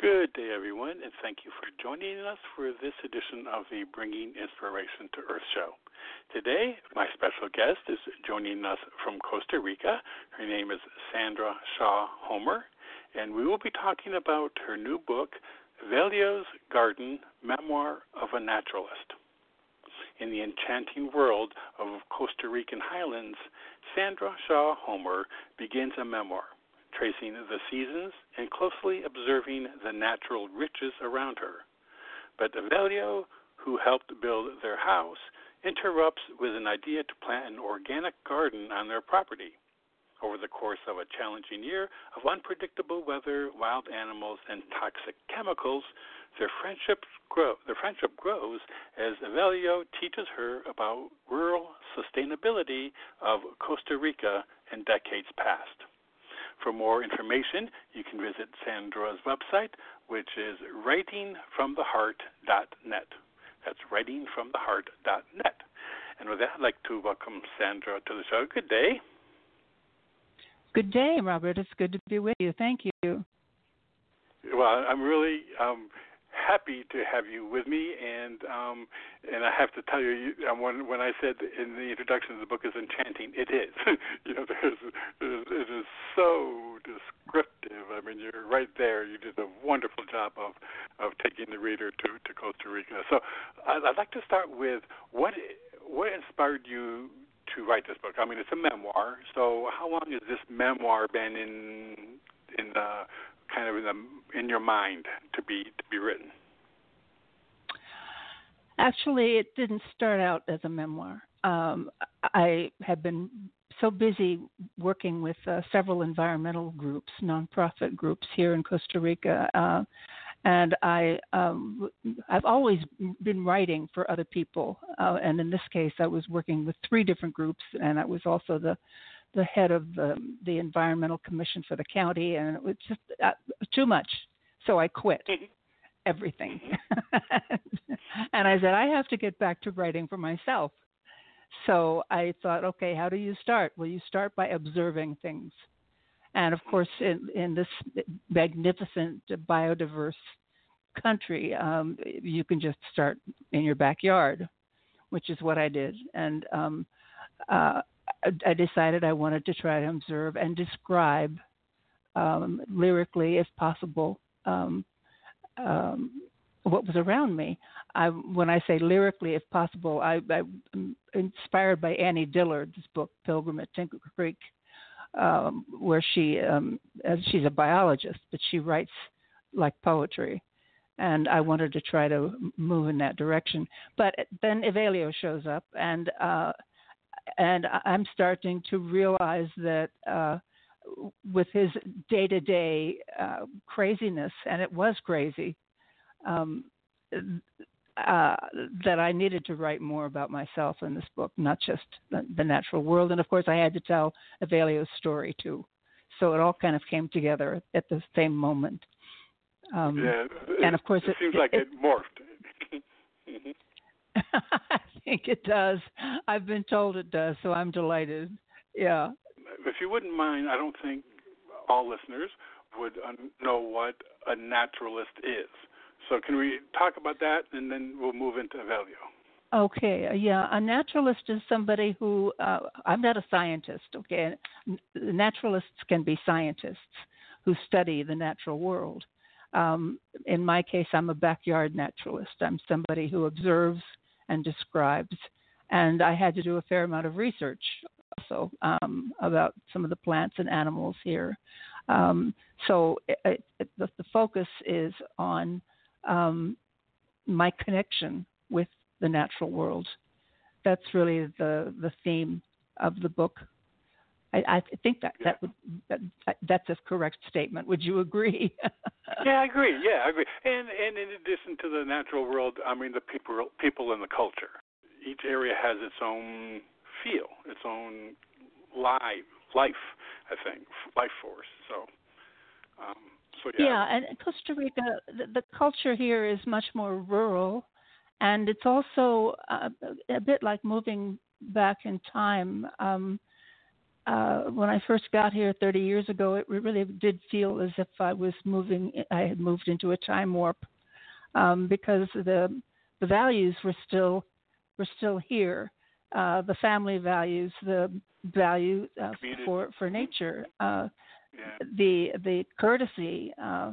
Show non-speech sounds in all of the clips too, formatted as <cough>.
Good day, everyone, and thank you for joining us for this edition of the Bringing Inspiration to Earth show. Today, my special guest is joining us from Costa Rica. Her name is Sandra Shaw Homer, and we will be talking about her new book, Evelio's Garden Memoir of a Naturalist. In the enchanting world of Costa Rican highlands, Sandra Shaw Homer begins a memoir tracing the seasons and closely observing the natural riches around her. But Evelio, who helped build their house, interrupts with an idea to plant an organic garden on their property. Over the course of a challenging year of unpredictable weather, wild animals, and toxic chemicals, their friendship, grow, their friendship grows as Evelio teaches her about rural sustainability of Costa Rica in decades past. For more information, you can visit Sandra's website, which is writingfromtheheart.net. That's writingfromtheheart.net. And with that, I'd like to welcome Sandra to the show. Good day. Good day, Robert. It's good to be with you. Thank you. Well, I'm really um, happy to have you with me, and um, and I have to tell you, um, when when I said in the introduction the book is enchanting, it is. <laughs> you know, there's, there's it is so descriptive. I mean, you're right there. You did a wonderful job of of taking the reader to to Costa Rica. So I'd, I'd like to start with what what inspired you to write this book. I mean, it's a memoir. So how long has this memoir been in in the kind of in, the, in your mind to be to be written? Actually, it didn't start out as a memoir. Um, I had been so busy working with uh, several environmental groups, nonprofit groups here in Costa Rica, uh, and I um, I've always been writing for other people. Uh, and in this case, I was working with three different groups, and I was also the the head of the, the environmental commission for the county, and it was just uh, too much. So I quit. Everything, <laughs> and I said I have to get back to writing for myself. So I thought, okay, how do you start? Well, you start by observing things, and of course, in, in this magnificent biodiverse country, um, you can just start in your backyard, which is what I did, and um, uh, I decided I wanted to try to observe and describe um, lyrically, if possible, um, what was around me. I, when I say lyrically, if possible, I, am inspired by Annie Dillard's book Pilgrim at Tinker Creek, um, where she um, she's a biologist, but she writes like poetry, and I wanted to try to move in that direction. But then Evelio shows up, and uh, and I'm starting to realize that uh, with his day to day craziness, and it was crazy, um, uh, that I needed to write more about myself in this book, not just the, the natural world. And of course, I had to tell Evelio's story too. So it all kind of came together at the same moment. Um, yeah, and of course, it, it seems it, like it morphed. <laughs> I think it does. I've been told it does, so I'm delighted. Yeah. You wouldn't mind, I don't think all listeners would know what a naturalist is. So can we talk about that, and then we'll move into Evelio. Okay, yeah, a naturalist is somebody who uh, I'm not a scientist. Okay, naturalists can be scientists who study the natural world. Um, in my case, I'm a backyard naturalist. I'm somebody who observes and describes. And I had to do a fair amount of research also um, about some of the plants and animals here. Um, so it, it, the, the, focus is on um, my connection with the natural world. That's really the the theme of the book. I, I think that that would that, that's a correct statement. Would you agree? <laughs> yeah, I agree. Yeah, I agree. And and in addition to the natural world, I mean the people people in the culture. each area has its own feel, its own life, life. I think life force. So, um, so yeah. Yeah, and Costa Rica, the, the culture here is much more rural, and it's also uh, a bit like moving back in time. Um, uh, when I first got here 30 years ago, it really did feel as if I was moving. I had moved into a time warp um, because the the values were still were still here. Uh, the family values, the value uh, for for nature, uh, yeah. the the courtesy. Uh,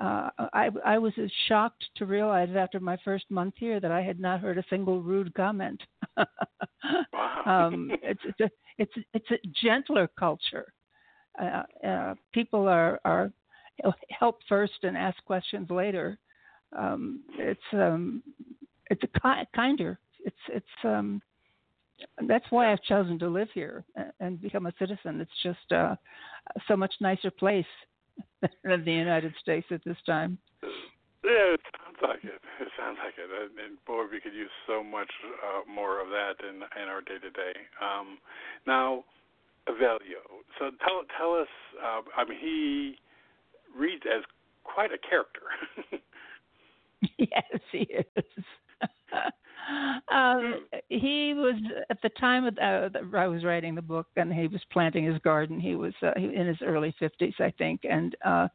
uh, I I was as shocked to realize after my first month here that I had not heard a single rude comment. <laughs> wow. um, <laughs> it's it's a it's it's a gentler culture. Uh, uh, people are are help first and ask questions later. Um, it's um, it's a ki- kinder. It's it's um, that's why I've chosen to live here and become a citizen. It's just uh, so much nicer place <laughs> than the United States at this time. Yeah, it sounds like it. It sounds like it. And, boy, we could use so much uh, more of that in in our day to day. Now, Evelio. So tell tell us. Uh, I mean, he reads as quite a character. <laughs> yes, he is. <laughs> um, he was at the time of, uh, I was writing the book, and he was planting his garden. He was uh, in his early fifties, I think, and uh,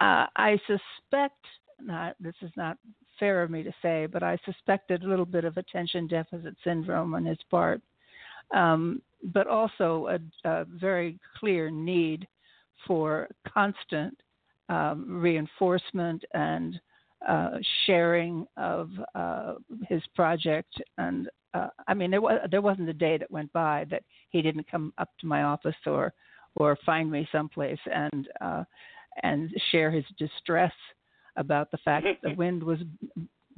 uh, I suspect not. This is not fair of me to say, but I suspected a little bit of attention deficit syndrome on his part, um, but also a, a, very clear need for constant um, reinforcement and uh, sharing of uh, his project. And uh, I mean, there was there wasn't a day that went by that he didn't come up to my office or or find me someplace and uh, and share his distress about the fact that the <laughs> wind was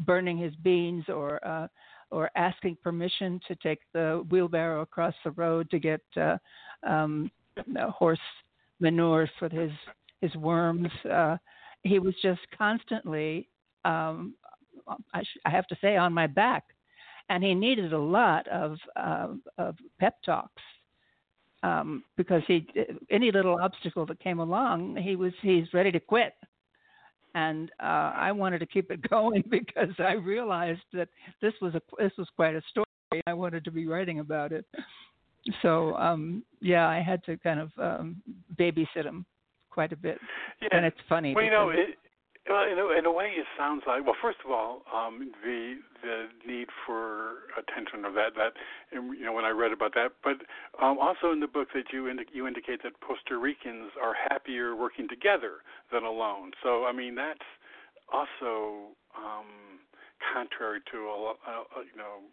burning his beans or uh, or asking permission to take the wheelbarrow across the road to get uh, um, horse manure for his his worms. Uh, he was just constantly, um, I, sh- I have to say, on my back, and he needed a lot of uh, of pep talks um, because he any little obstacle that came along, he was he's ready to quit and uh, I wanted to keep it <laughs> going because I realized that this was a this was quite a story. I wanted to be writing about it. So um, yeah, I had to kind of um, babysit him quite a bit, yeah. and it's funny. Well, you know, it, well, in a, in a way, it sounds like well. First of all, um, the the need for attention of that that you know when I read about that, but um, also in the book that you indi- you indicate that Costa Ricans are happier working together than alone. So I mean that's also um, contrary to a, a, a you know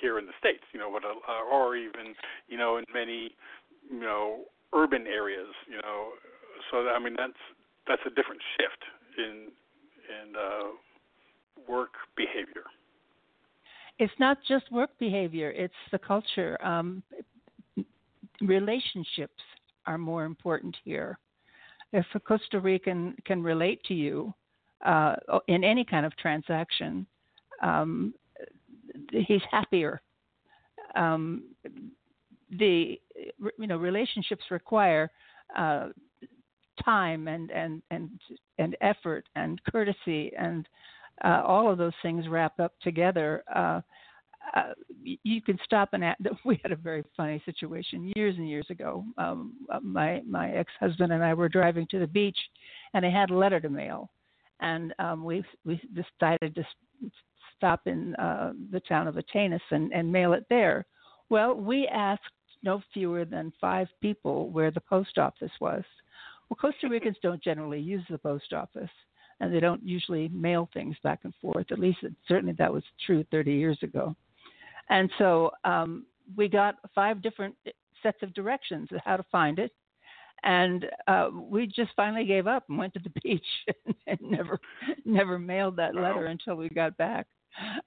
here in the states, you know what, a, or even you know in many you know urban areas, you know. So I mean that's that's a different shift in in uh, work behavior. It's not just work behavior; it's the culture. Um, relationships are more important here. If a Costa Rican can relate to you uh, in any kind of transaction, um, he's happier. Um, the you know relationships require uh, time and and and and effort and courtesy and uh, all of those things wrapped up together. Uh, uh, you can stop and ask. <laughs> We had a very funny situation years and years ago. Um, uh, my my ex-husband and I were driving to the beach, and I had a letter to mail, and um, we we decided to stop in uh, the town of Atenas and, and mail it there. Well, we asked no fewer than five people where the post office was. Well, Costa Ricans don't generally use the post office, and they don't usually mail things back and forth. At least, certainly, that was true 30 years ago. And so um, we got five different sets of directions of how to find it. And uh, we just finally gave up and went to the <laughs> beach and, and never, never mailed that letter until we got back.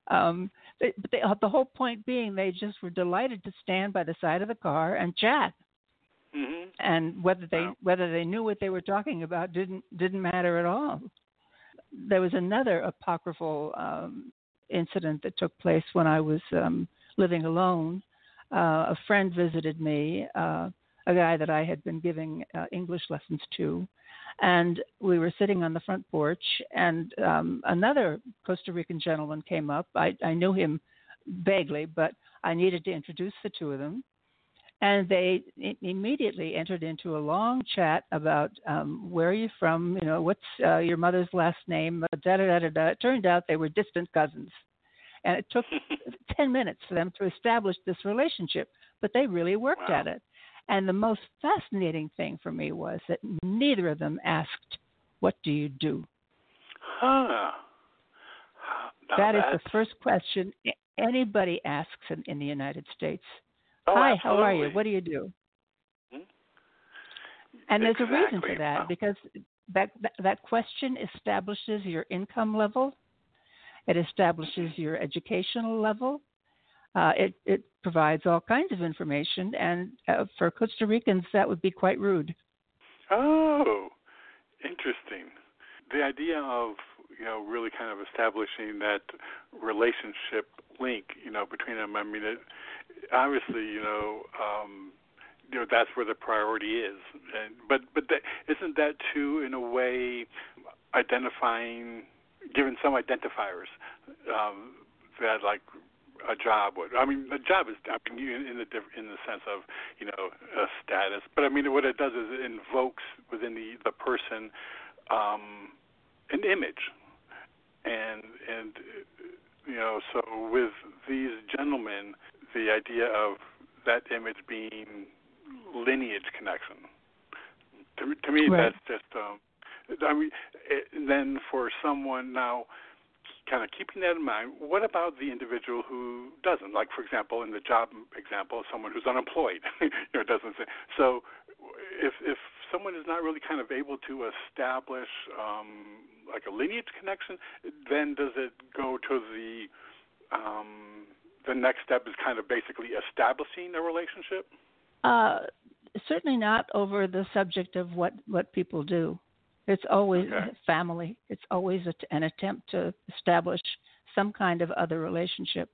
Um, they, but they, the whole point being, they just were delighted to stand by the side of the car and chat Mm-hmm. And whether they wow. whether they knew what they were talking about didn't didn't matter at all. There was another apocryphal um, incident that took place when I was um, living alone, uh, a friend visited me, uh, a guy that I had been giving uh, English lessons to, and we were sitting on the front porch, and um, another Costa Rican gentleman came up. I, I knew him vaguely, but I needed to introduce the two of them. And they immediately entered into a long chat about um, where are you from, you know, what's uh, your mother's last name, da da da da da. It turned out they were distant cousins, and it took <laughs> ten minutes for them to establish this relationship, but they really worked wow. at it. And the most fascinating thing for me was that neither of them asked, "What do you do?" Huh. Now that is the first question anybody asks in, in the United States. Oh, Hi, absolutely. how are you? What do you do? Hmm? And there's exactly. a reason for that wow. because that, that that question establishes your income level, it establishes your educational level, uh, it it provides all kinds of information, and uh, for Costa Ricans that would be quite rude. Oh, interesting. The idea of you know really kind of establishing that relationship link you know between them. I mean, it, obviously you know. Um, you know that's where the priority is, and but but isn't that too in a way identifying, given some identifiers um, that like a job would. I mean, a job is I mean, in the in the sense of you know a status, but I mean what it does is it invokes within the the person um, an image, and and you know so with these gentlemen, the idea of that image being lineage connection. To, to me, right. that's just. Um, I mean, it, then for someone now kind of keeping that in mind, what about the individual who doesn't? Like, for example, in the job example, someone who's unemployed, <laughs> you know, doesn't say. So, if if someone is not really kind of able to establish um, like a lineage connection, then does it go to the um, the next step is kind of basically establishing a relationship? Uh, certainly not over the subject of what what people do. It's always okay. family. It's always a, an attempt to establish some kind of other relationship.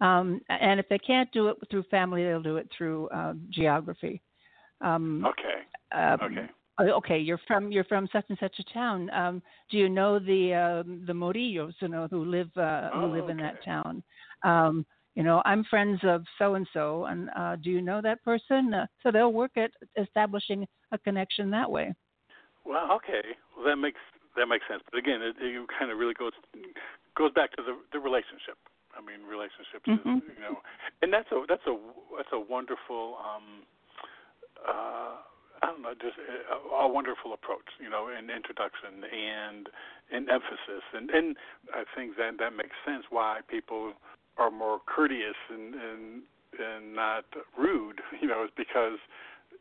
Um, and if they can't do it through family, they'll do it through uh, geography. Um, okay. Um, okay. Okay, you're from you're from such and such a town. Um, do you know the um, the Morillos, you know, who live uh, oh, who live okay. in that town? You know, I'm friends of so and so, and uh, do you know that person? Uh, so they'll work at establishing a connection that way. Well, okay. Well, that makes that makes sense. But again, it, it kind of really goes goes back to the the relationship. I mean, relationships, mm-hmm. is, you know, and that's a that's a that's a wonderful. um uh I don't know, just a, a wonderful approach, you know, in introduction and in emphasis, and and I think that that makes sense why people are more courteous and and and not rude, <laughs> you know, is because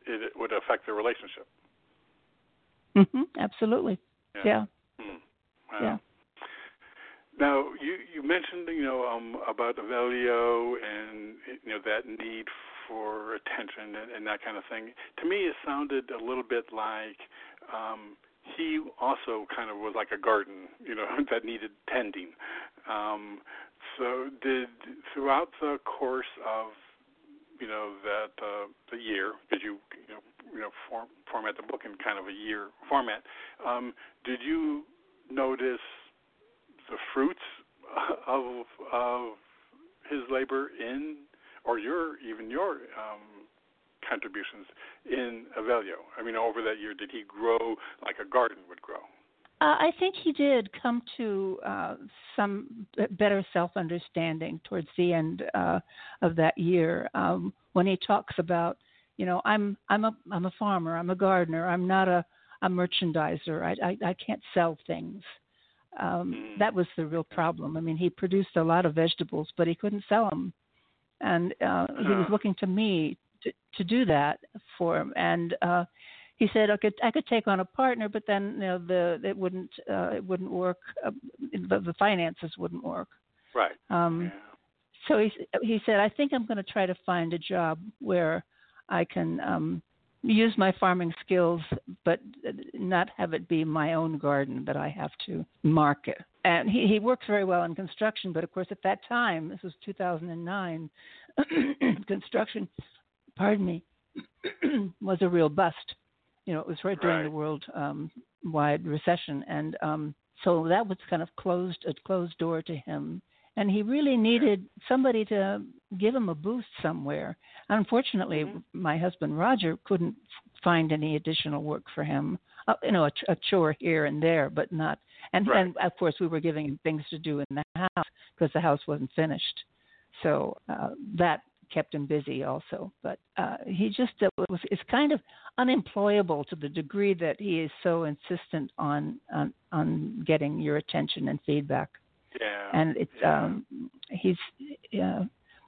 it, it would affect the relationship. Mm-hmm, absolutely. Yeah. Yeah. Mm. Wow. Yeah. Now you you mentioned you know um, about Evelio and you know that need for attention and, and that kind of thing. To me, it sounded a little bit like um, he also kind of was like a garden, you know, <laughs> that needed tending. Um, so did throughout the course of you know that uh, the year because you you know you know form, format the book in kind of a year format. Um, did you notice the fruits <laughs> of of his labor in, or your even your um, contributions in Evelio? I mean, over that year, did he grow like a garden would grow? Uh, I think he did come to uh, some better self understanding towards the end uh, of that year um, when he talks about, you know, I'm I'm a I'm a farmer, I'm a gardener, I'm not a a merchandiser, I I, I can't sell things. Um, Mm. that was the real problem. I mean, he produced a lot of vegetables, but he couldn't sell them, and uh, he was looking to me to to do that for him. And uh, he said I could I could take on a partner, but then you know the it wouldn't uh, it wouldn't work. Uh, the, the finances wouldn't work. Right. Um, yeah. So he he said I think I'm going to try to find a job where I can um, use my farming skills, but not have it be my own garden that I have to market. and he, he works very well in construction, but of course at that time, this was 2009, <clears throat> construction, pardon me, <clears throat> was a real bust. You know, it was right during Right. the world um, wide recession, and um, so that was kind of closed a closed door to him. And he really needed somebody to give him a boost somewhere. Unfortunately, Mhm. my husband Roger couldn't find any additional work for him. Uh, you know, a, a chore here and there, but not. And Right. and of course, we were giving him things to do in the house because the house wasn't finished. So uh, that kept him busy also. But uh, he just uh, was is kind of unemployable to the degree that he is so insistent on on, on getting your attention and feedback. Yeah. And it's yeah. um, he's uh,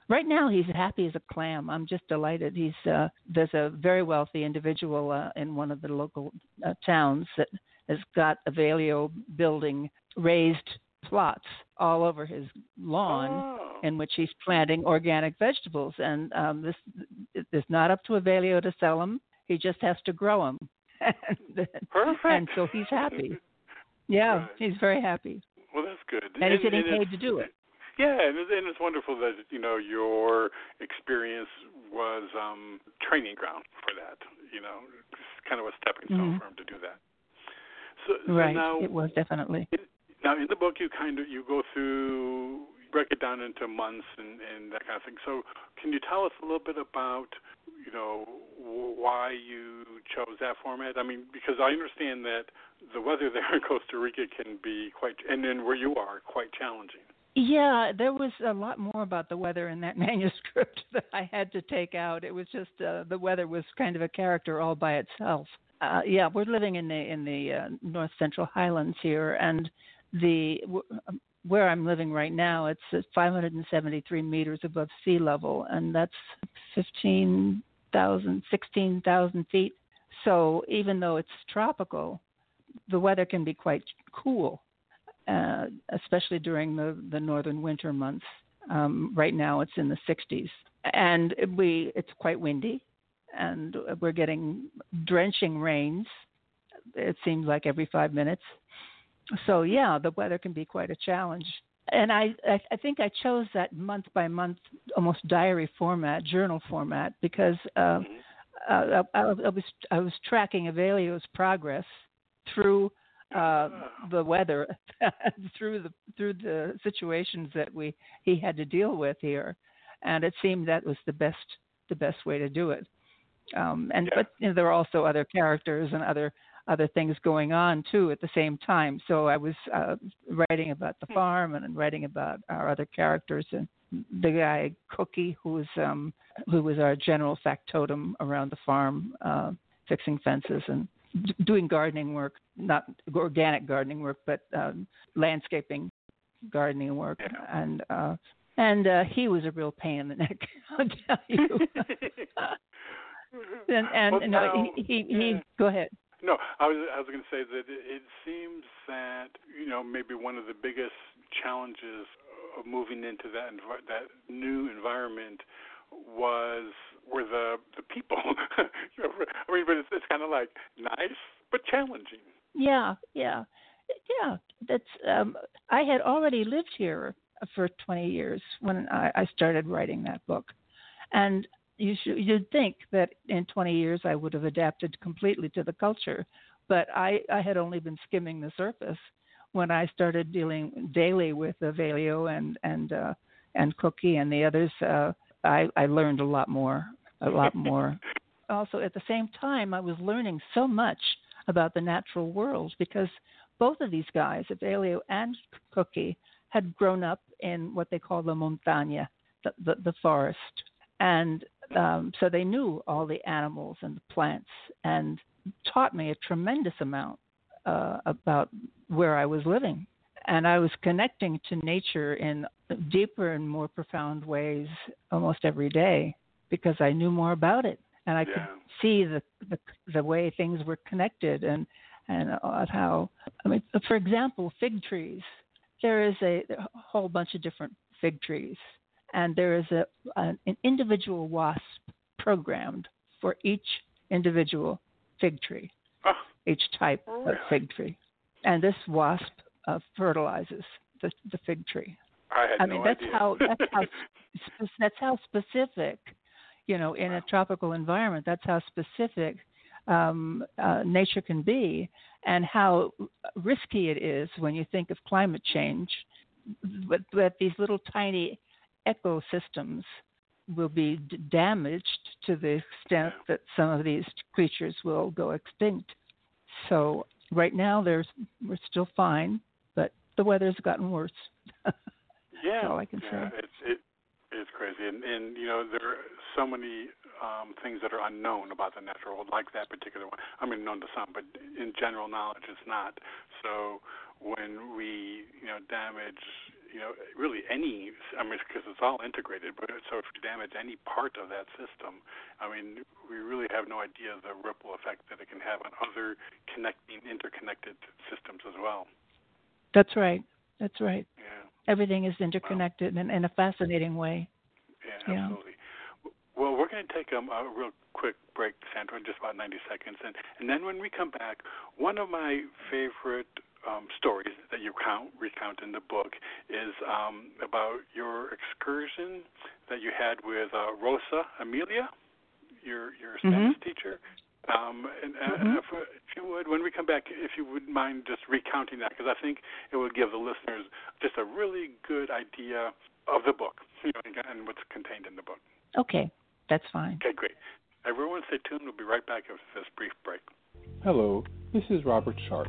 right now he's happy as a clam. I'm just delighted. He's uh, there's a very wealthy individual uh, in one of the local uh, towns that has got Evelio building raised plots all over his lawn Oh. in which he's planting organic vegetables. And um, this it's not up to Evelio to sell them. He just has to grow them. <laughs> Perfect. and so he's happy. <laughs> Yeah, Right. he's very happy, Well, that's good. and he's getting it's- paid to do it. Yeah, and it's, and it's wonderful that you know your experience was um training ground for that. You know, it's kind of a stepping stone Mhm. for him to do that. So, so Right, now, it was definitely. Now in the book, you kind of you go through break it down into months and and that kind of thing. So, can you tell us a little bit about you know why you chose that format? I mean, because I understand that the weather <laughs> there in Costa Rica can be quite, and then where you are, quite challenging. Yeah, there was a lot more about the weather in that <laughs> manuscript that I had to take out. It was just uh, the weather was kind of a character all by itself. Uh, yeah, we're living in the in the uh, north central highlands here, and the um, where I'm living right now, it's 573 meters above sea level, and that's 15,000, 16,000 feet. So even though it's tropical, the weather can be quite cool uh, especially during the, the northern winter months. Um, right now, it's in the 60s, and we it's quite windy, and we're getting drenching rains. It seems like every five minutes. So yeah, the weather can be quite a challenge. And I, I, I think I chose that month by month, almost diary format, journal format, because uh, uh, I, I was I was tracking Evelio's progress through uh, the weather <laughs> through the through the situations that we he had to deal with here, and it seemed that was the best the best way to do it. Um, and Yeah. but you know, there were also other characters and other other things going on too at the same time. So I was uh, writing about the farm and writing about our other characters and the guy Cookie, who was um, who was our general factotum around the farm, uh, fixing fences and d- doing gardening work, not organic gardening work, but um, landscaping gardening work. And uh, and uh, he was a real pain in the <laughs> neck, I'll tell you. <laughs> and and Well, know, now- he, he, yeah. he go ahead. No, I was I was going to say that it, seems that you know maybe one of the biggest challenges of moving into that envi- that new environment was were the the people. <laughs> You know, I mean, but it's it's kind of like nice but challenging. Yeah, yeah, yeah. That's um, I had already lived here for 20 years when I, I started writing that book, and you should you'd think that in 20 years I would have adapted completely to the culture, but I I had only been skimming the surface when I started dealing daily with Evelio and and uh, and Cookie and the others. Uh, I I learned a lot more, a lot more. <laughs> also, at the same time, I was learning so much about the natural world because both of these guys, Evelio and Cookie, had grown up in what they call the montaña, the, the, the forest. And um, so they knew all the animals and the plants and taught me a tremendous amount uh, about where I was living. And I was connecting to nature in deeper and more profound ways almost every day because I knew more about it and I Yeah. could see the, the the way things were connected and and uh, how I mean, for example, fig trees. There is a, a whole bunch of different fig trees, and there is a an, an individual wasp programmed for each individual fig tree, Oh, each type of fig tree, and this wasp uh, fertilizes the, the fig tree. I had I no mean, that's idea. how that's how <laughs> that's how specific, you know, in a tropical environment, that's how specific um, uh, nature can be, and how risky it is when you think of climate change. But, but these little tiny ecosystems will be d- damaged to the extent that some of these creatures will go extinct. So right now, there's we're still fine, but the weather's gotten worse. <laughs> yeah, all I can yeah, say. it's it it's crazy, and and you know there are so many um, things that are unknown about the natural world, like that particular one. I mean, known to some, but in general knowledge, it's not. So when we you know damage you know really any I mean because it's all integrated, but so if you damage any part of that system, I mean we really have no idea the ripple effect that it can have on other connecting interconnected systems as well. That's right. That's right. Yeah. Everything is interconnected in, in a fascinating way. Yeah, Yeah. absolutely. Well, we're going to take um, a real quick break, Sandra, in just about 90 seconds. And, and then when we come back, one of my favorite um, stories that you count, recount in the book is um, about your excursion that you had with uh, Rosa Amelia, your, your Spanish teacher. Um, and uh, Mhm. if, uh, if you would, when we come back, if you would mind just recounting that, because I think it would give the listeners just a really good idea of the book, you know, and, and what's contained in the book. Okay, that's fine. Okay, great. Everyone, stay tuned. We'll be right back after this brief break. Hello, this is Robert Sharp.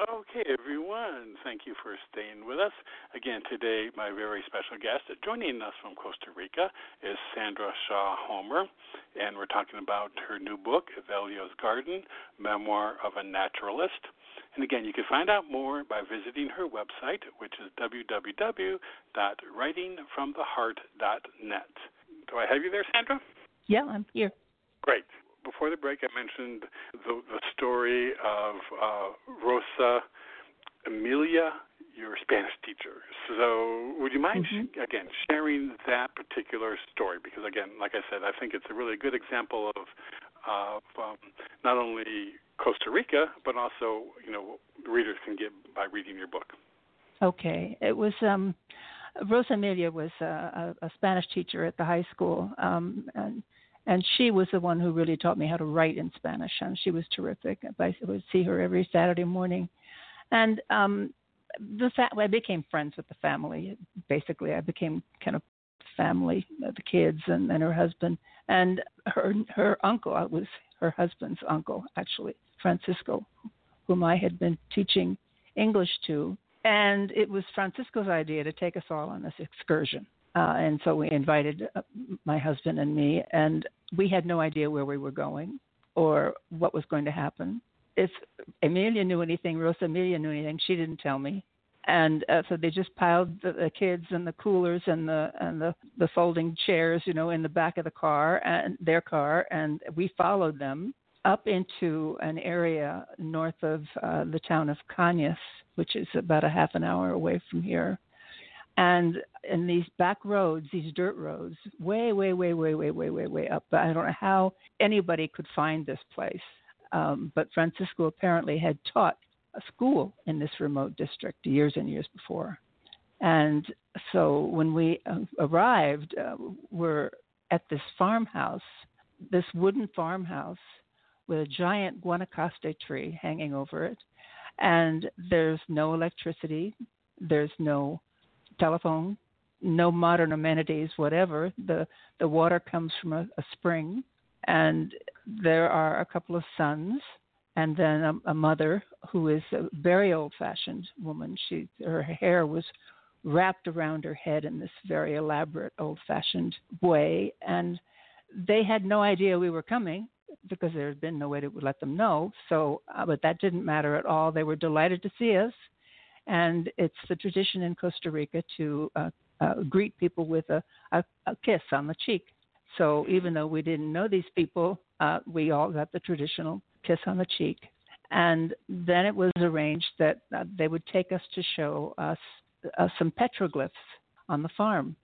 Okay, everyone, thank you for staying with us. Again, today, my very special guest joining us from Costa Rica is Sandra Shaw Homer, and we're talking about her new book, Evelio's Garden Memoir of a Naturalist. And again, you can find out more by visiting her website, which is www.writingfromtheheart.net. Do I have you there, Sandra? Yeah, I'm here. Great. Before the break, I mentioned the, the story of uh, Rosa Emilia, your Spanish teacher. So, would you mind, Mhm. sh- again, sharing that particular story? Because, again, like I said, I think it's a really good example of, of um, not only Costa Rica, but also, you know, readers can get by reading your book. Okay, it was um, Rosa Amelia was a, a, a Spanish teacher at the high school, um, and and she was the one who really taught me how to write in Spanish, and she was terrific. I would see her every Saturday morning, and um, the fa- I became friends with the family. Basically, I became kind of family, uh, the kids and, and her husband, and her her uncle I was her husband's uncle actually, Francisco, whom I had been teaching English to and it was Francisco's idea to take us all on this excursion. Uh, and so we invited uh, my husband and me, and we had no idea where we were going or what was going to happen. If Amelia knew anything, Rosa Amelia knew anything, she didn't tell me. And uh, so they just piled the, the kids and the coolers and the and the the folding chairs, you know, in the back of the car and their car, and we followed them up into an area north of uh, the town of Cañas, which is about a half an hour away from here. And in these back roads, these dirt roads, way, way, way, way, way, way, way, way up. But I don't know how anybody could find this place, um, but Francisco apparently had taught a school in this remote district years and years before. And so when we uh, arrived, uh, we're at this farmhouse, this wooden farmhouse with a giant Guanacaste tree hanging over it. And there's no electricity, there's no telephone, no modern amenities, whatever. The the water comes from a, a spring, and there are a couple of sons, and then a, a mother who is a very old-fashioned woman. She her hair was wrapped around her head in this very elaborate old-fashioned way, and they had no idea we were coming because there had been no way to let them know. So, uh, but that didn't matter at all. They were delighted to see us and it's the tradition in Costa Rica to uh, uh, greet people with a, a, a, kiss on the cheek. So even though we didn't know these people, uh, we all got the traditional kiss on the cheek. And then it was arranged that uh, they would take us to show us uh, some petroglyphs on the farm.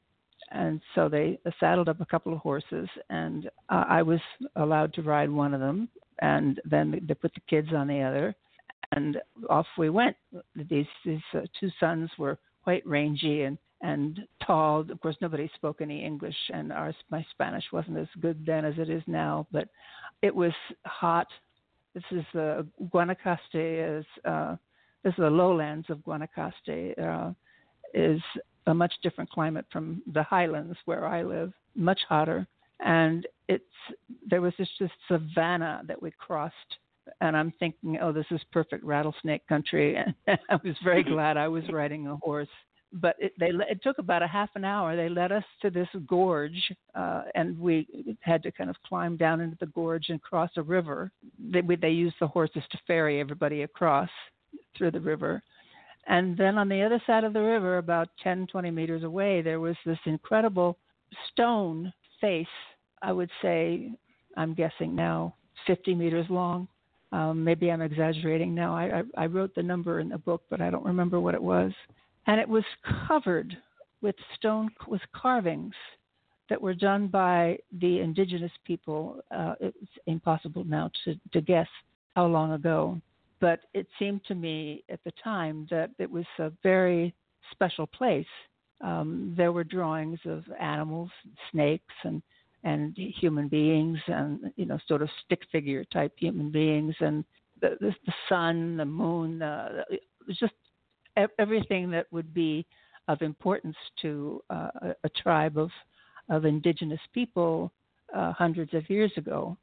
And so they saddled up a couple of horses, and uh, I was allowed to ride one of them. And then they put the kids on the other and off we went. These these uh, two sons were quite rangy and and tall. Of course, nobody spoke any English, and our my Spanish wasn't as good then as it is now. But it was hot. This is the uh, Guanacaste is uh, this is the lowlands of Guanacaste uh, is a much different climate from the highlands where I live, much hotter. And it's there was just this savanna that we crossed and I'm thinking, oh, this is perfect rattlesnake country. And <laughs> I was very glad I was riding a horse. But it, they it took about a half an hour. They led us to this gorge, uh, and we had to kind of climb down into the gorge and cross a river. They they used the horses to ferry everybody across through the river. And then on the other side of the river, about 10, 20 meters away, there was this incredible stone face. I would say, I'm guessing now, 50 meters long, um, maybe I'm exaggerating now. I, I, I wrote the number in the book, but I don't remember what it was. And it was covered with stone with carvings that were done by the indigenous people. Uh, it's impossible now to, to guess how long ago, but it seemed to me at the time that it was a very special place. Um, there were drawings of animals, and snakes, and and human beings and you know sort of stick figure type human beings and the the, the sun the moon uh, just everything that would be of importance to uh, a, tribe of of indigenous people uh, hundreds of years ago.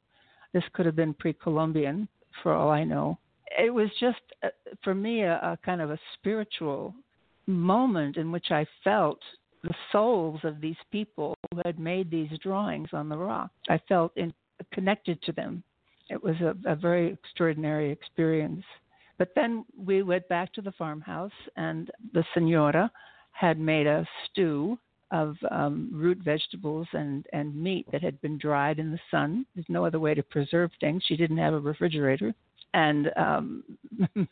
This could have been pre-columbian for all i know. It was just uh, for me a, a kind of a spiritual moment in which i felt the souls of these people who had made these drawings on the rock. I felt in, connected to them. It was a, a very extraordinary experience. But then we went back to the farmhouse, and the senora had made a stew of um, root vegetables and, and meat that had been dried in the sun. There's no other way to preserve things. She didn't have a refrigerator. And um,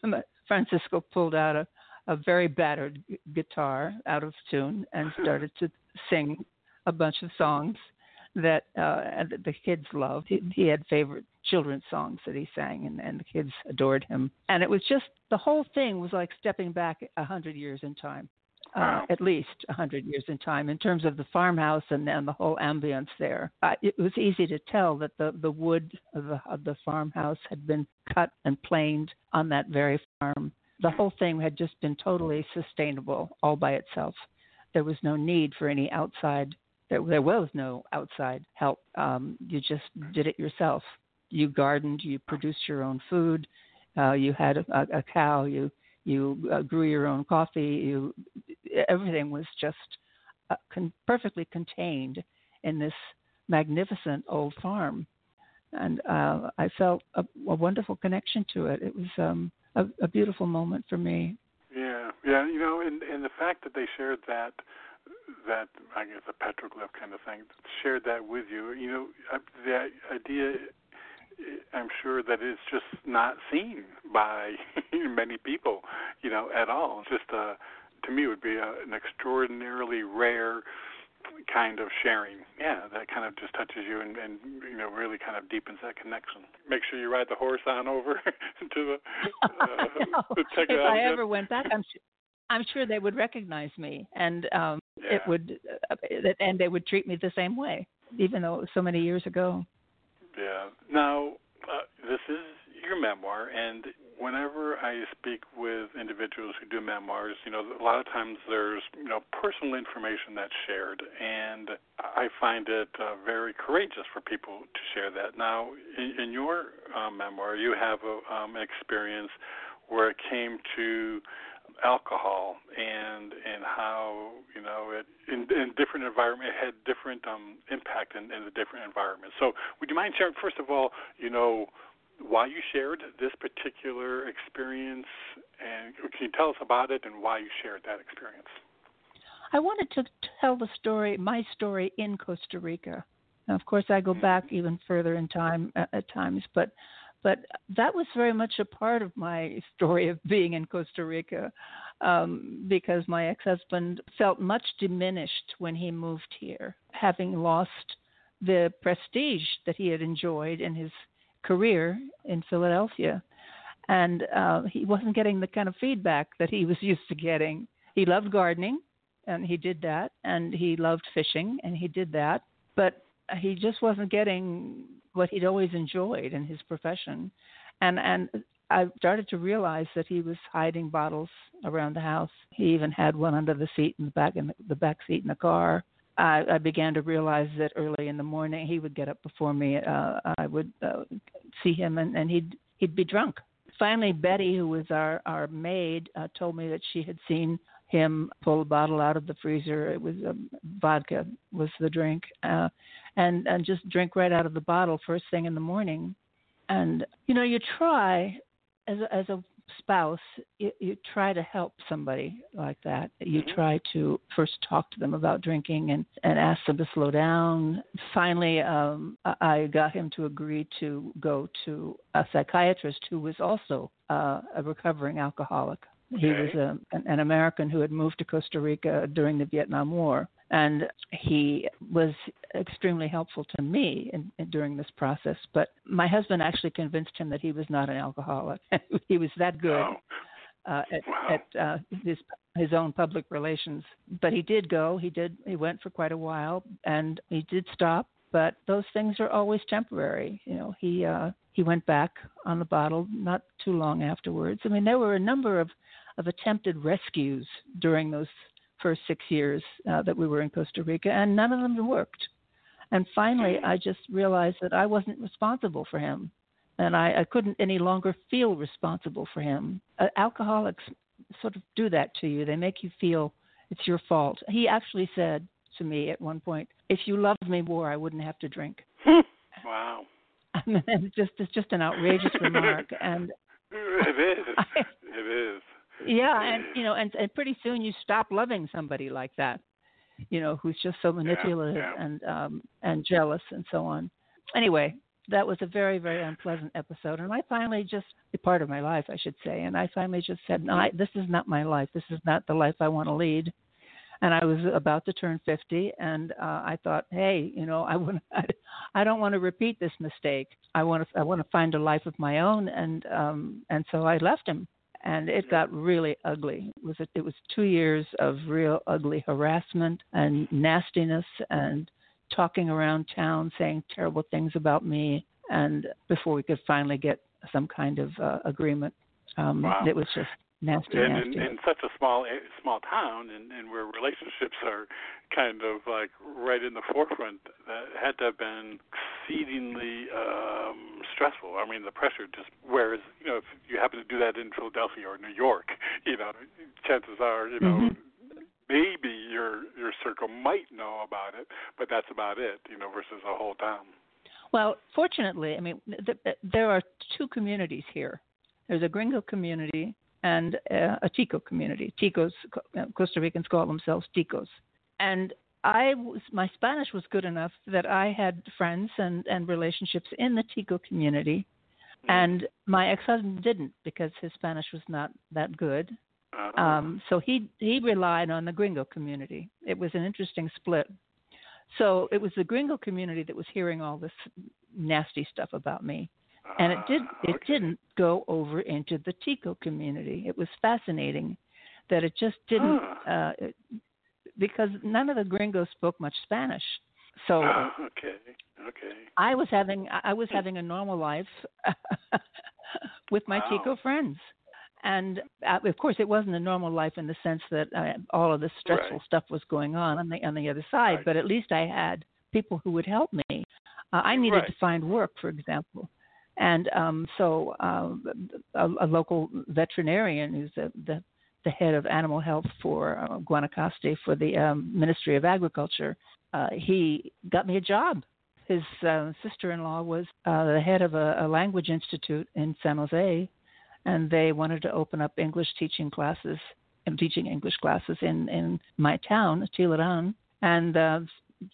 <laughs> Francisco pulled out a, a very battered guitar out of tune and started to sing a bunch of songs that uh, the kids loved. He, he had favorite children's songs that he sang, and, and the kids adored him. And it was just the whole thing was like stepping back a hundred years in time. Uh, at least a hundred years in time in terms of the farmhouse and, and the whole ambience there. Uh, it was easy to tell that the, the wood of the, of the farmhouse had been cut and planed on that very farm the whole thing had just been totally sustainable all by itself. There was no need for any outside. There, there was no outside help. Um, you just did it yourself. You gardened. You produced your own food. Uh, you had a, a, cow. You you uh, grew your own coffee. You everything was just uh, con- perfectly contained in this magnificent old farm, and uh, I felt a, a wonderful connection to it. It was um, a, a beautiful moment for me. Yeah, yeah, you know, and and the fact that they shared that that I guess a petroglyph kind of thing shared that with you. You know, uh, the idea. I'm sure that it's just not seen by <laughs> many people, you know, at all. Just uh, to me would be a, an extraordinarily rare kind of sharing. Yeah, that kind of just touches you and, and you know really kind of deepens that connection. Make sure you ride the horse on over <laughs> to the. <laughs> Uh, to check if I ever went back, I'm sure, I'm sure they would recognize me, and um yeah. it would, uh, and they would treat me the same way, even though it was so many years ago. Yeah. Now, uh, this is your memoir, and whenever I speak with individuals who do memoirs, you know, a lot of times there's, you know, personal information that's shared, and I find it uh, very courageous for people to share that. Now, in, in your uh, memoir, you have a, um, experience where it came to alcohol and and how you know it in, in different environment it had different um impact in, in the different environments. So would you mind sharing first of all, you know, why you shared this particular experience, and can you tell us about it and why you shared that experience? I wanted to tell the story, my story in Costa Rica. Now, of course, I go mm-hmm. back even further in time at, at times, but but that was very much a part of my <laughs> story of being in Costa Rica um, because my ex-husband felt much diminished when he moved here, having lost the prestige that he had enjoyed in his career in Philadelphia, and uh, he wasn't getting the kind of feedback that he <laughs> was used to getting. He loved gardening, and he did that, and he loved fishing, and he did that, but he just wasn't getting what he'd always enjoyed in his profession, and and I started to realize that he was hiding bottles around the house. He even had one under the seat in the back in the, back seat in the car. I, I began to realize that early in the morning he would get up before me. Uh, I would uh, see him, and, and he'd he'd be drunk. Finally, Betty, who was our our maid, uh, told me that she had seen him pull a bottle out of the freezer. It was um, vodka was the drink, uh, and and just drink right out of the bottle first thing in the morning. And you know, you try as a, as a spouse, you, you try to help somebody like that. You mm-hmm. try to first talk to them about drinking and, and ask them to slow down. Finally, um, I got him to agree to go to a psychiatrist who was also uh, a recovering alcoholic. Okay. He was a, an, an American who had moved to Costa Rica during the Vietnam War and he was extremely helpful to me in, in, during this process. But my husband actually convinced him that he was not an alcoholic. <laughs> he was that good oh. uh, at, wow. at uh, his his own public relations. But he did go. He did. He went for quite a while, and he did stop. But those things are always temporary. You know, he uh, he went back on the bottle not too long afterwards. I mean, there were a number of of attempted rescues during those first six years uh, that we were in Costa Rica, and none of them worked. And finally, I just realized that I wasn't responsible for him, and I, I couldn't any longer feel responsible for him. Uh, alcoholics sort of do that to you; they make you feel it's your fault. He actually said to me at one point, "If you loved me more, I wouldn't have to drink." <laughs> wow. <laughs> I mean, it's just it's just an outrageous remark, <laughs> and it is. I, it is. Yeah, and you know, and and pretty soon you stop loving somebody like that, you know, who's just so manipulative yeah, yeah. and um and jealous and so on. Anyway, that was a very very unpleasant episode, and I finally just a part of my life, I should say, and I finally just said, no, I, this is not my life. This is not the life I want to lead. And I was about to turn 50, and uh, I thought, hey, you know, I want, <laughs> I, I don't want to repeat this mistake. I want to, I want to find a life of my own, and um, and so I left him and it got really ugly. It was it was two years of real ugly harassment and nastiness and talking around town, saying terrible things about me, and before we could finally get some kind of uh, agreement, um, wow. it was just nasty, and nasty. In, in such a small small town, and, and where relationships are kind of like right in the forefront, that had to have been exceedingly um, stressful. I mean, the pressure just. Whereas, you know, if you happen to do that in Philadelphia or New York, <laughs> you know, chances are, you know. Mm-hmm. Maybe your your circle might know about it, but that's about it, you know, versus a whole town. Well, fortunately, I mean, th- th- there are two communities here. There's a Gringo community and uh, a Tico community. Ticos, Costa Ricans call themselves Ticos. And I was, my Spanish was good enough that I had friends and, and relationships in the Tico community, mm. and my ex-husband didn't because his Spanish was not that good. Uh-huh. Um, so he he relied on the Gringo community. It was an interesting split. So it was the Gringo community that was hearing all this nasty stuff about me, and it did Ah, it okay. didn't go over into the Tico community. It was fascinating that it just didn't Huh. uh, it, because none of the Gringos spoke much Spanish. So Ah, okay. Okay. I was having I was having a normal life <laughs> with my Wow. Tico friends, and uh, of course it wasn't a normal life in the sense that uh, all of this stressful Right. stuff was going on on the on the other side. Right. But at least I had people who would help me. Uh, I needed Right. to find work, for example, and um, so um, a, a local veterinarian who's the, the the head of animal health for uh, Guanacaste for the um, Ministry of Agriculture. Uh, he got me a job his uh, sister-in-law was uh, the head of a, a language institute in San Jose, and they wanted to open up English teaching classes and teaching English classes in in my town, Tilaran. And uh,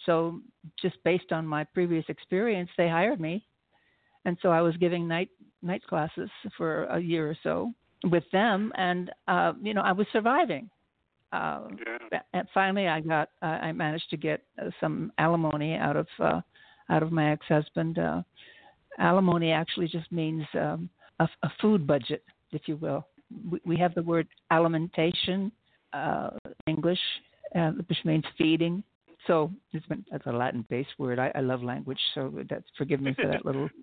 so, just based on my previous experience, they hired me, and so I was giving night night classes for a year or so with them, and uh, you know I was surviving. Uh, Yeah. and finally I got uh, I managed to get uh, some alimony out of uh, out of my ex-husband. Uh, alimony actually just means um, a, a food budget, if you will. We, we have the word alimentation, uh, English, uh, which means feeding. So it's been that's a Latin-based word. I, I love language, so that's forgive me for that little. <laughs>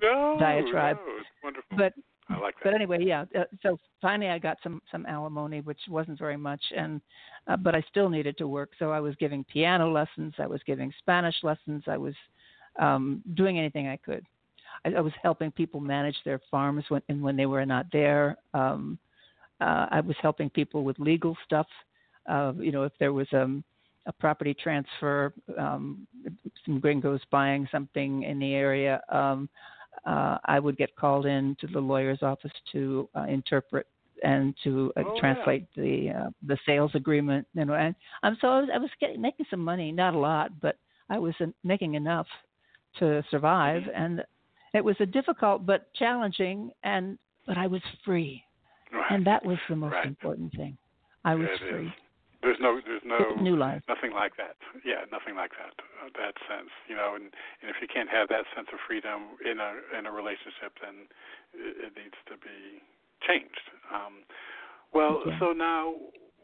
No, Diatribe. no, it's wonderful. But I like that. but anyway, yeah. Uh, so finally, I got some some alimony, which wasn't very much, and uh, but I still needed to work. So I was giving piano lessons, I was giving Spanish lessons, I was um, doing anything I could. I, I was helping people manage their farms when and when they were not there. Um, uh, I was helping people with legal stuff. Uh, you know, if there was um, a property transfer, um, some gringos buying something in the area. Um, uh, I would get called in to the lawyer's office to uh, interpret and to uh, Oh, yeah. translate the uh, the sales agreement. You know, and um, so I was I was getting making some money, not a lot, but I was making enough to survive, Mm-hmm. and it was a difficult but challenging, and but I was free, Right. and that was the most Right. important thing. I was It is. There's no, there's no New life. nothing like that. <laughs> Yeah, nothing like that. Uh, that sense, you know, and and if you can't have that sense of freedom in a in a relationship, then it, it needs to be changed. Um, well, Yeah. so now,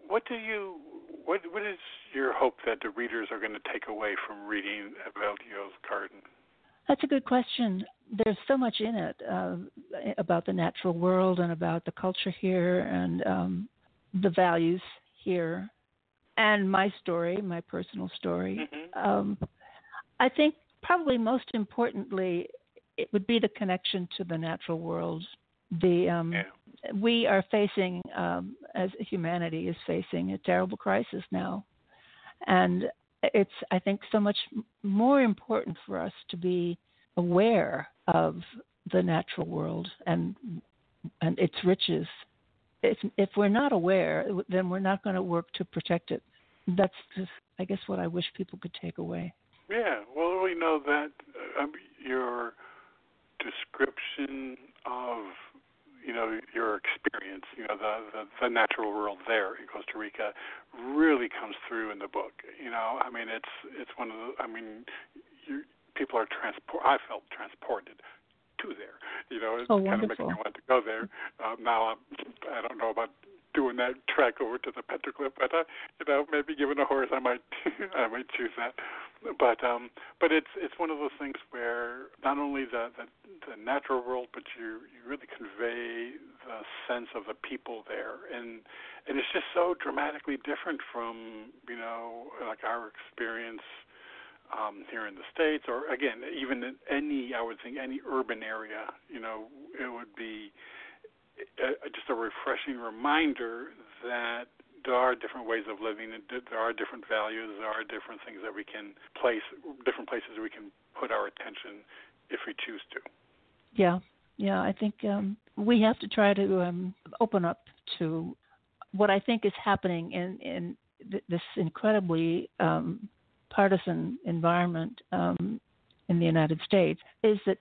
what do you, what what is your hope that the readers are going to take away from reading Evelio's Garden? That's a good question. There's so much in it uh, about the natural world and about the culture here and um, the values here, and my story, my personal story. Mhm. Um, I think probably most importantly, it would be the connection to the natural world. The um, Yeah. we are facing, um, as humanity is facing, a terrible crisis now, and it's I think so much more important for us to be aware of the natural world and and its riches. If, if we're not aware, then we're not going to work to protect it. That's just, I guess, what I wish people could take away. Yeah, well, we know that uh, um, your description of, you know, your experience, you know, the, the the natural world there in Costa Rica, really comes through in the book. You know, I mean, it's it's one of the, I mean, you, people are transport. I felt transported to there. You know, it Oh, kind of makes me want to go there. Um, now I'm, I don't know about doing that trek over to the petroglyph, but uh, you know, maybe given a horse, I might <laughs> I might choose that. But um, but it's it's one of those things where not only the the, the natural world, but you you really convey the sense of the people there, and and it's just so dramatically different from you know like our experience um, here in the states, or again, even in any, I would think, any urban area, you know, it would be a, just a refreshing reminder that there are different ways of living, there are different values, there are different things that we can place, different places we can put our attention if we choose to. Yeah, yeah. I think um, we have to try to um, open up to what I think is happening in in th- this incredibly um, partisan environment um, in the United States. Is that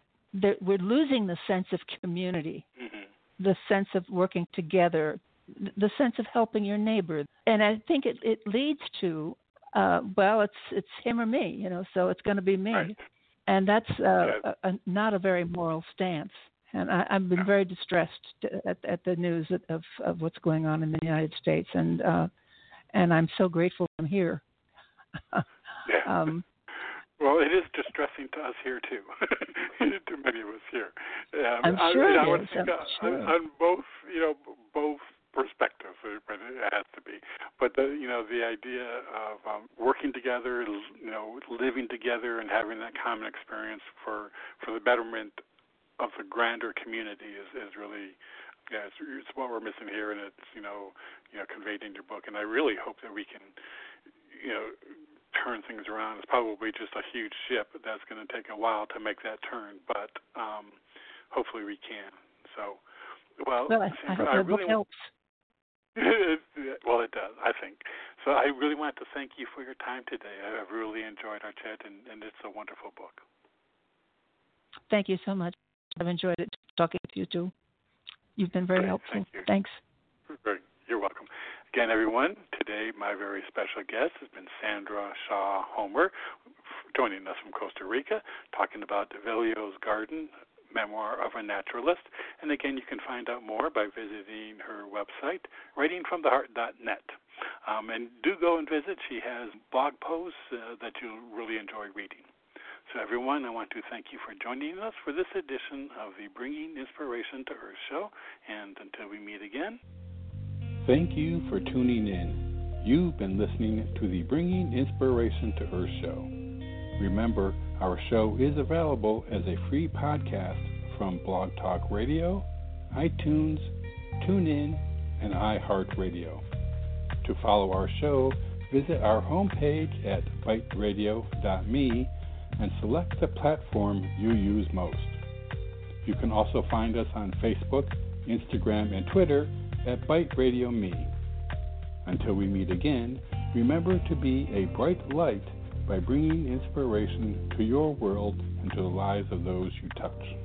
we're losing the sense of community, hmm the sense of working together the sense of helping your neighbor, and I think it it leads to uh, well, it's it's him or me, you know, so it's going to be me, right. and that's uh, a, a, not a very moral stance. And I, I've been very distressed at, at the news of, of what's going on in the United States, and uh, and I'm so grateful I'm here. <laughs> yeah. Um, well, it is distressing to us here too, <laughs> to many of us here. Um, I'm sure I, I would think on, sure. on both, you know, both perspectives, but it has to be. But the, you know, the idea of um, working together, you know, living together, and having that common experience for for the betterment of the grander community is is really yeah, it's, it's what we're missing here, and it's you know you know conveyed in your book, and I really hope that we can you know turn things around. It's probably just a huge ship that's going to take a while to make that turn, but um, hopefully we can. So, well, well I, I I really helps. <laughs> well, it does, I think. So I really want to thank you for your time today. I've really enjoyed our chat, and, and it's a wonderful book. Thank you so much. I've enjoyed it talking with you too. You've been very Great, helpful. Thank you. Thanks. You're welcome. Again, everyone, today my very special guest has been Sandra Shaw Homer, joining us from Costa Rica, talking about Evelio's Garden, Memoir of a Naturalist. And again, you can find out more by visiting her website, writingfromtheheart.net. Um, and do go and visit. She has blog posts uh, that you'll really enjoy reading. So, everyone, I want to thank you for joining us for this edition of the Bringing Inspiration to Earth show. And until we meet again, thank you for tuning in. You've been listening to the Bringing Inspiration to Earth show. Remember, our show is available as a free podcast from Blog Talk Radio, iTunes, TuneIn, and iHeartRadio. To follow our show, visit our homepage at biteradio.me and select the platform you use most. You can also find us on Facebook, Instagram, and Twitter at BITE Radio Me. Until we meet again, remember to be a bright light by bringing inspiration to your world and to the lives of those you touch.